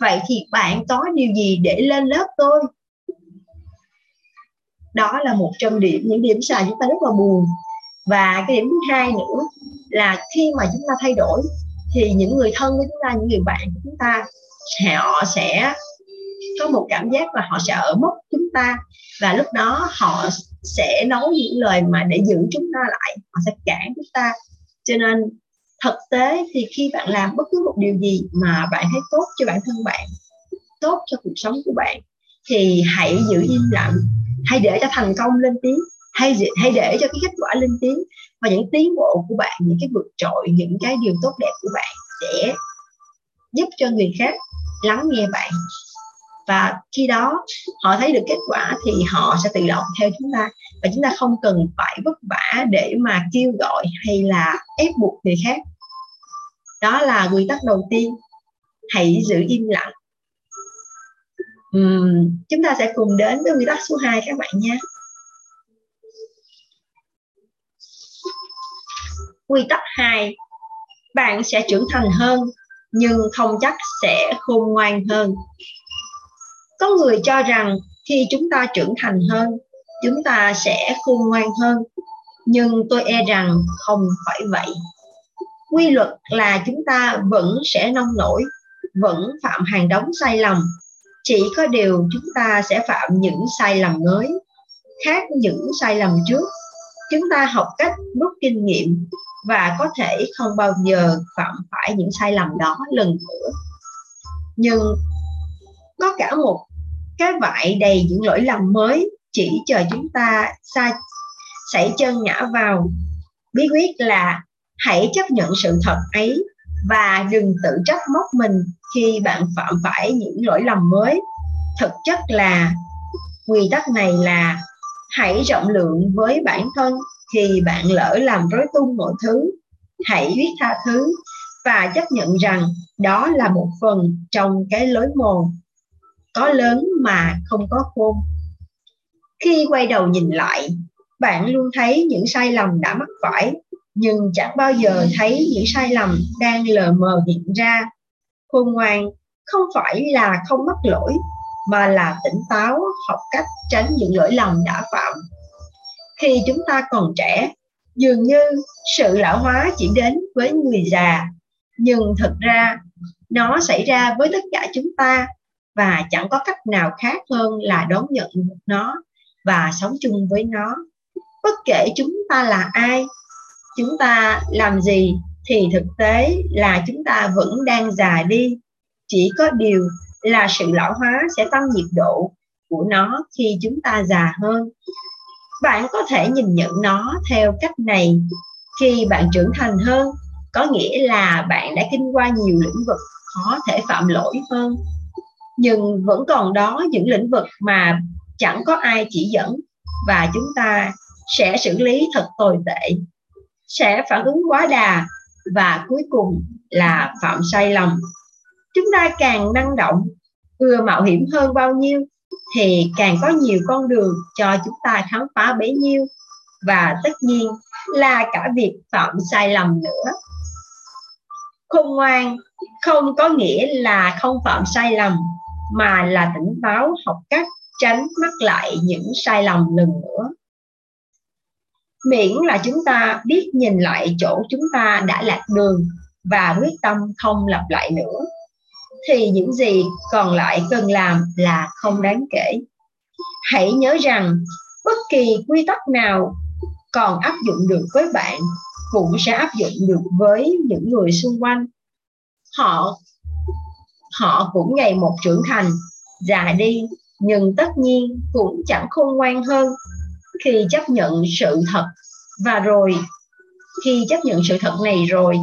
Vậy thì bạn có điều gì để lên lớp tôi? Đó là một trong điểm, những điểm sai chúng ta rất là buồn. Và cái điểm thứ hai nữa là khi mà chúng ta thay đổi, thì những người thân của chúng ta, những người bạn của chúng ta họ sẽ có một cảm giác là họ sẽ ở mốc chúng ta và lúc đó họ sẽ nói những lời mà để giữ chúng ta lại, họ sẽ cản chúng ta. Cho nên thực tế thì khi bạn làm bất cứ một điều gì mà bạn thấy tốt cho bản thân bạn, tốt cho cuộc sống của bạn, thì hãy giữ im lặng, hãy để cho thành công lên tiếng hay hãy để cho cái kết quả lên tiếng và những tiến bộ của bạn, những cái vượt trội, những cái điều tốt đẹp của bạn sẽ giúp cho người khác lắng nghe bạn và khi đó họ thấy được kết quả thì họ sẽ tự động theo chúng ta. Và chúng ta không cần phải vất vả để mà kêu gọi hay là ép buộc người khác. Đó là quy tắc đầu tiên. Hãy giữ im lặng. Uhm, chúng ta sẽ cùng đến với quy tắc số 2 các bạn nhé. Quy tắc 2 bạn sẽ trưởng thành hơn nhưng không chắc sẽ khôn ngoan hơn có người cho rằng khi chúng ta trưởng thành hơn, chúng ta sẽ khôn ngoan hơn. Nhưng tôi e rằng không phải vậy. Quy luật là chúng ta vẫn sẽ nông nổi, vẫn phạm hàng đống sai lầm. Chỉ có điều chúng ta sẽ phạm những sai lầm mới, khác những sai lầm trước. Chúng ta học cách rút kinh nghiệm và có thể không bao giờ phạm phải những sai lầm đó lần nữa. Nhưng có cả một cái vải đầy những lỗi lầm mới chỉ chờ chúng ta xa sảy chân ngã vào. Bí quyết là hãy chấp nhận sự thật ấy và đừng tự trách móc mình khi bạn phạm phải những lỗi lầm mới. Thực chất là, quy tắc này là hãy rộng lượng với bản thân khi bạn lỡ làm rối tung mọi thứ. Hãy biết tha thứ và chấp nhận rằng đó là một phần trong cái lối mòn có lớn mà không có khôn. Khi quay đầu nhìn lại, bạn luôn thấy những sai lầm đã mắc phải, nhưng chẳng bao giờ thấy những sai lầm đang lờ mờ hiện ra. Khôn ngoan không phải là không mắc lỗi, mà là tỉnh táo học cách tránh những lỗi lầm đã phạm. Khi chúng ta còn trẻ, dường như sự lão hóa chỉ đến với người già, nhưng thực ra, nó xảy ra với tất cả chúng ta và chẳng có cách nào khác hơn là đón nhận nó và sống chung với nó. Bất kể chúng ta là ai, chúng ta làm gì thì thực tế là chúng ta vẫn đang già đi. Chỉ có điều là sự lão hóa sẽ tăng nhiệt độ của nó khi chúng ta già hơn. Bạn có thể nhìn nhận nó theo cách này. Khi bạn trưởng thành hơn, có nghĩa là bạn đã kinh qua nhiều lĩnh vực khó thể phạm lỗi hơn nhưng vẫn còn đó những lĩnh vực mà chẳng có ai chỉ dẫn và chúng ta sẽ xử lý thật tồi tệ, sẽ phản ứng quá đà và cuối cùng là phạm sai lầm. Chúng ta càng năng động, vừa mạo hiểm hơn bao nhiêu thì càng có nhiều con đường cho chúng ta khám phá bấy nhiêu. Và tất nhiên là cả việc phạm sai lầm nữa. Khôn ngoan không có nghĩa là không phạm sai lầm mà là tỉnh táo học cách tránh mắc lại những sai lầm lần nữa. Miễn là chúng ta biết nhìn lại chỗ chúng ta đã lạc đường và quyết tâm không lặp lại nữa, thì những gì còn lại cần làm là không đáng kể. Hãy nhớ rằng, bất kỳ quy tắc nào còn áp dụng được với bạn cũng sẽ áp dụng được với những người xung quanh. Họ họ cũng ngày một trưởng thành, già đi, nhưng tất nhiên cũng chẳng khôn ngoan hơn khi chấp nhận sự thật. Và rồi, khi chấp nhận sự thật này rồi,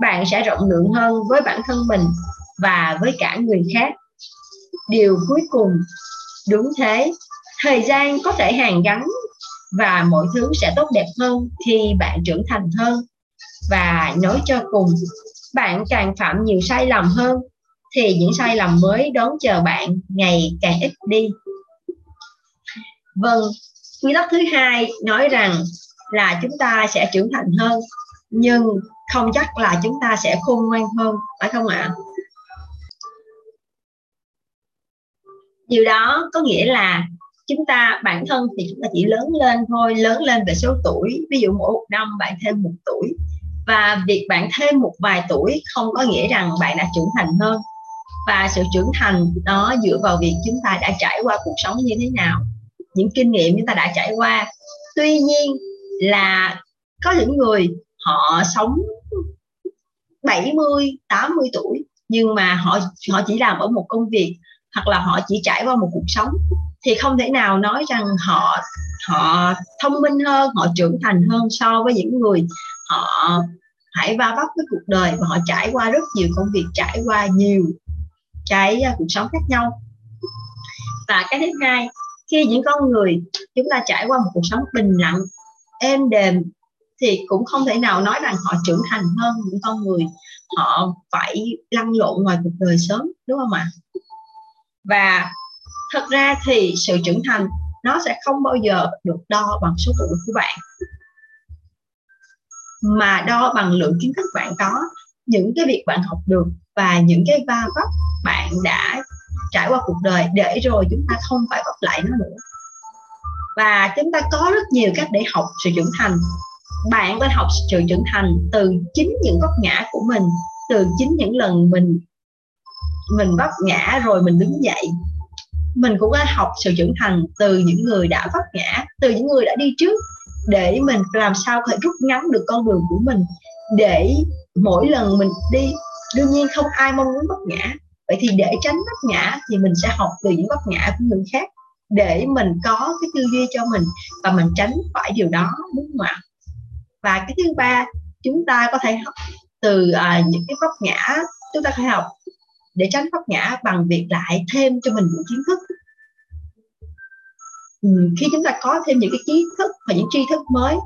bạn sẽ rộng lượng hơn với bản thân mình và với cả người khác. Điều cuối cùng, đúng thế, thời gian có thể hàn gắn và mọi thứ sẽ tốt đẹp hơn khi bạn trưởng thành hơn. Và nói cho cùng, bạn càng phạm nhiều sai lầm hơn thì những sai lầm mới đón chờ bạn ngày càng ít đi. Vâng quy tắc thứ hai nói rằng là chúng ta sẽ trưởng thành hơn, nhưng không chắc là chúng ta sẽ khôn ngoan hơn, phải không ạ? Điều đó có nghĩa là chúng ta, bản thân thì chúng ta chỉ lớn lên thôi, lớn lên về số tuổi, ví dụ mỗi một năm bạn thêm một tuổi. Và việc bạn thêm một vài tuổi không có nghĩa rằng bạn đã trưởng thành hơn và sự trưởng thành nó dựa vào việc chúng ta đã trải qua cuộc sống như thế nào những kinh nghiệm chúng ta đã trải qua. Tuy nhiên là có những người họ sống 70, 80 tuổi nhưng mà họ họ chỉ làm ở một công việc hoặc là họ chỉ trải qua một cuộc sống thì không thể nào nói rằng họ họ thông minh hơn họ trưởng thành hơn so với những người họ hãy va vấp với cuộc đời và họ trải qua rất nhiều công việc trải qua nhiều cái à, cuộc sống khác nhau. Và cái thứ hai, khi những con người chúng ta trải qua một cuộc sống bình lặng, êm đềm thì cũng không thể nào nói rằng họ trưởng thành hơn những con người họ phải lăn lộn ngoài cuộc đời sớm, đúng không ạ? Và thật ra thì sự trưởng thành nó sẽ không bao giờ được đo bằng số tuổi của bạn, mà đo bằng lượng kiến thức bạn có, những cái việc bạn học được và những cái va vấp bạn đã trải qua cuộc đời để rồi chúng ta không phải vấp lại nó nữa. Và chúng ta có rất nhiều cách để học sự trưởng thành. Bạn có học sự trưởng thành từ chính những vấp ngã của mình, từ chính những lần mình mình vấp ngã rồi mình đứng dậy. Mình cũng có học sự trưởng thành từ những người đã vấp ngã, từ những người đã đi trước, để mình làm sao có thể rút ngắn được con đường của mình, để mỗi lần mình đi đương nhiên không ai mong muốn vấp ngã. Vậy thì để tránh vấp ngã thì mình sẽ học từ những vấp ngã của người khác để mình có cái tư duy cho mình và mình tránh phải điều đó đúng không ạ? Và cái thứ ba chúng ta có thể học từ uh, những cái vấp ngã chúng ta có thể học để tránh vấp ngã bằng việc lại thêm cho mình những kiến thức. Ừ, khi chúng ta có thêm những cái kiến thức và những tri thức mới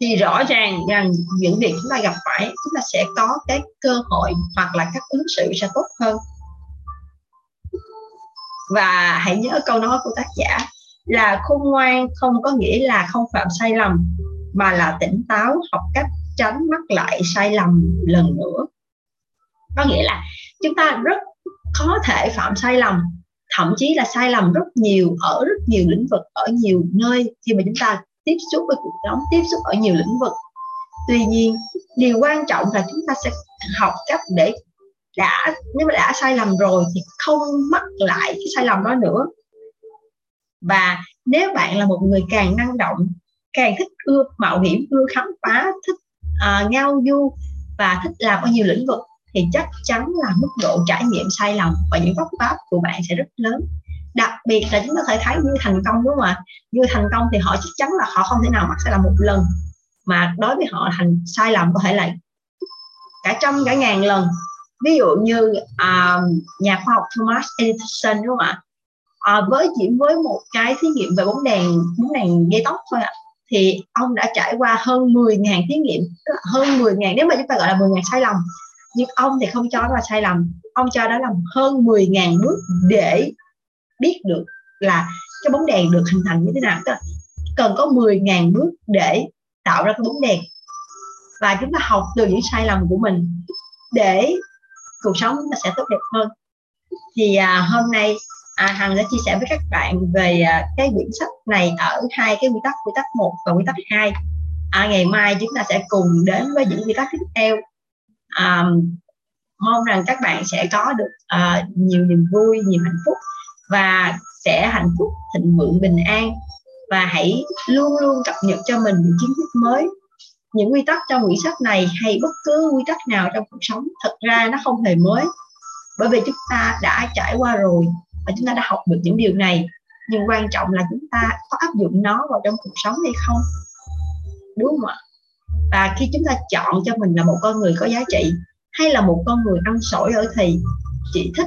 thì rõ ràng rằng những việc chúng ta gặp phải, chúng ta sẽ có cái cơ hội hoặc là các ứng xử sẽ tốt hơn. Và hãy nhớ câu nói của tác giả là khôn ngoan không có nghĩa là không phạm sai lầm, mà là tỉnh táo học cách tránh mắc lại sai lầm lần nữa. Có nghĩa là chúng ta rất có thể phạm sai lầm, thậm chí là sai lầm rất nhiều ở rất nhiều lĩnh vực, ở nhiều nơi khi mà chúng ta tiếp xúc với cuộc sống tiếp xúc ở nhiều lĩnh vực. Tuy nhiên điều quan trọng là chúng ta sẽ học cách để đã nếu mà đã sai lầm rồi thì không mắc lại cái sai lầm đó nữa. Và nếu bạn là một người càng năng động càng thích ưa mạo hiểm ưa khám phá thích uh, ngao du và thích làm ở nhiều lĩnh vực thì chắc chắn là mức độ trải nghiệm sai lầm và những vấp pháp của bạn sẽ rất lớn đặc biệt là chúng ta có thể thấy như thành công đúng không ạ? Như thành công thì họ chắc chắn là họ không thể nào mắc sai lầm một lần. Mà đối với họ thành sai lầm có thể là cả trăm cả ngàn lần. Ví dụ như à, nhà khoa học Thomas Edison đúng không ạ? À, với chỉ với một cái thí nghiệm về bóng đèn bóng đèn dây tóc thôi ạ thì ông đã trải qua hơn 10.000 thí nghiệm hơn 10.000 nếu mà chúng ta gọi là 10.000 sai lầm. Nhưng ông thì không cho đó là sai lầm. Ông cho đó là hơn 10.000 bước để biết được là cái bóng đèn được hình thành như thế nào. Cần có 10.000 bước để tạo ra cái bóng đèn. Và chúng ta học từ những sai lầm của mình để cuộc sống nó sẽ tốt đẹp hơn. Thì à, hôm nay à, hằng đã chia sẻ với các bạn về à, cái quyển sách này ở hai cái quy tắc quy tắc một và quy tắc hai. À, ngày mai chúng ta sẽ cùng đến với những quy tắc tiếp theo. À, mong rằng các bạn sẽ có được à, nhiều niềm vui nhiều hạnh phúc và sẽ hạnh phúc, thịnh vượng, bình an. Và hãy luôn luôn cập nhật cho mình những kiến thức mới. Những quy tắc trong quyển sách này hay bất cứ quy tắc nào trong cuộc sống, thật ra nó không hề mới. Bởi vì chúng ta đã trải qua rồi và chúng ta đã học được những điều này. Nhưng quan trọng là chúng ta có áp dụng nó vào trong cuộc sống hay không? Đúng không ạ? Và khi chúng ta chọn cho mình là một con người có giá trị hay là một con người ăn sổi ở thì chỉ thích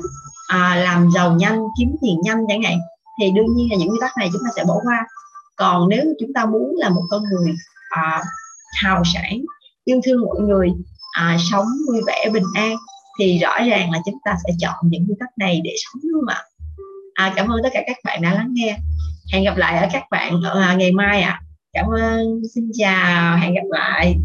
à, làm giàu nhanh kiếm tiền nhanh chẳng hạn. Thì đương nhiên là những nguyên tắc này chúng ta sẽ bỏ qua. Còn nếu chúng ta muốn là một con người à, hào sản yêu thương mọi người à, sống vui vẻ bình an thì rõ ràng là chúng ta sẽ chọn những nguyên tắc này để sống đúng không ạ? À, cảm ơn tất cả các bạn đã lắng nghe. Hẹn gặp lại ở các bạn ở ngày mai ạ. À. cảm ơn xin chào hẹn gặp lại.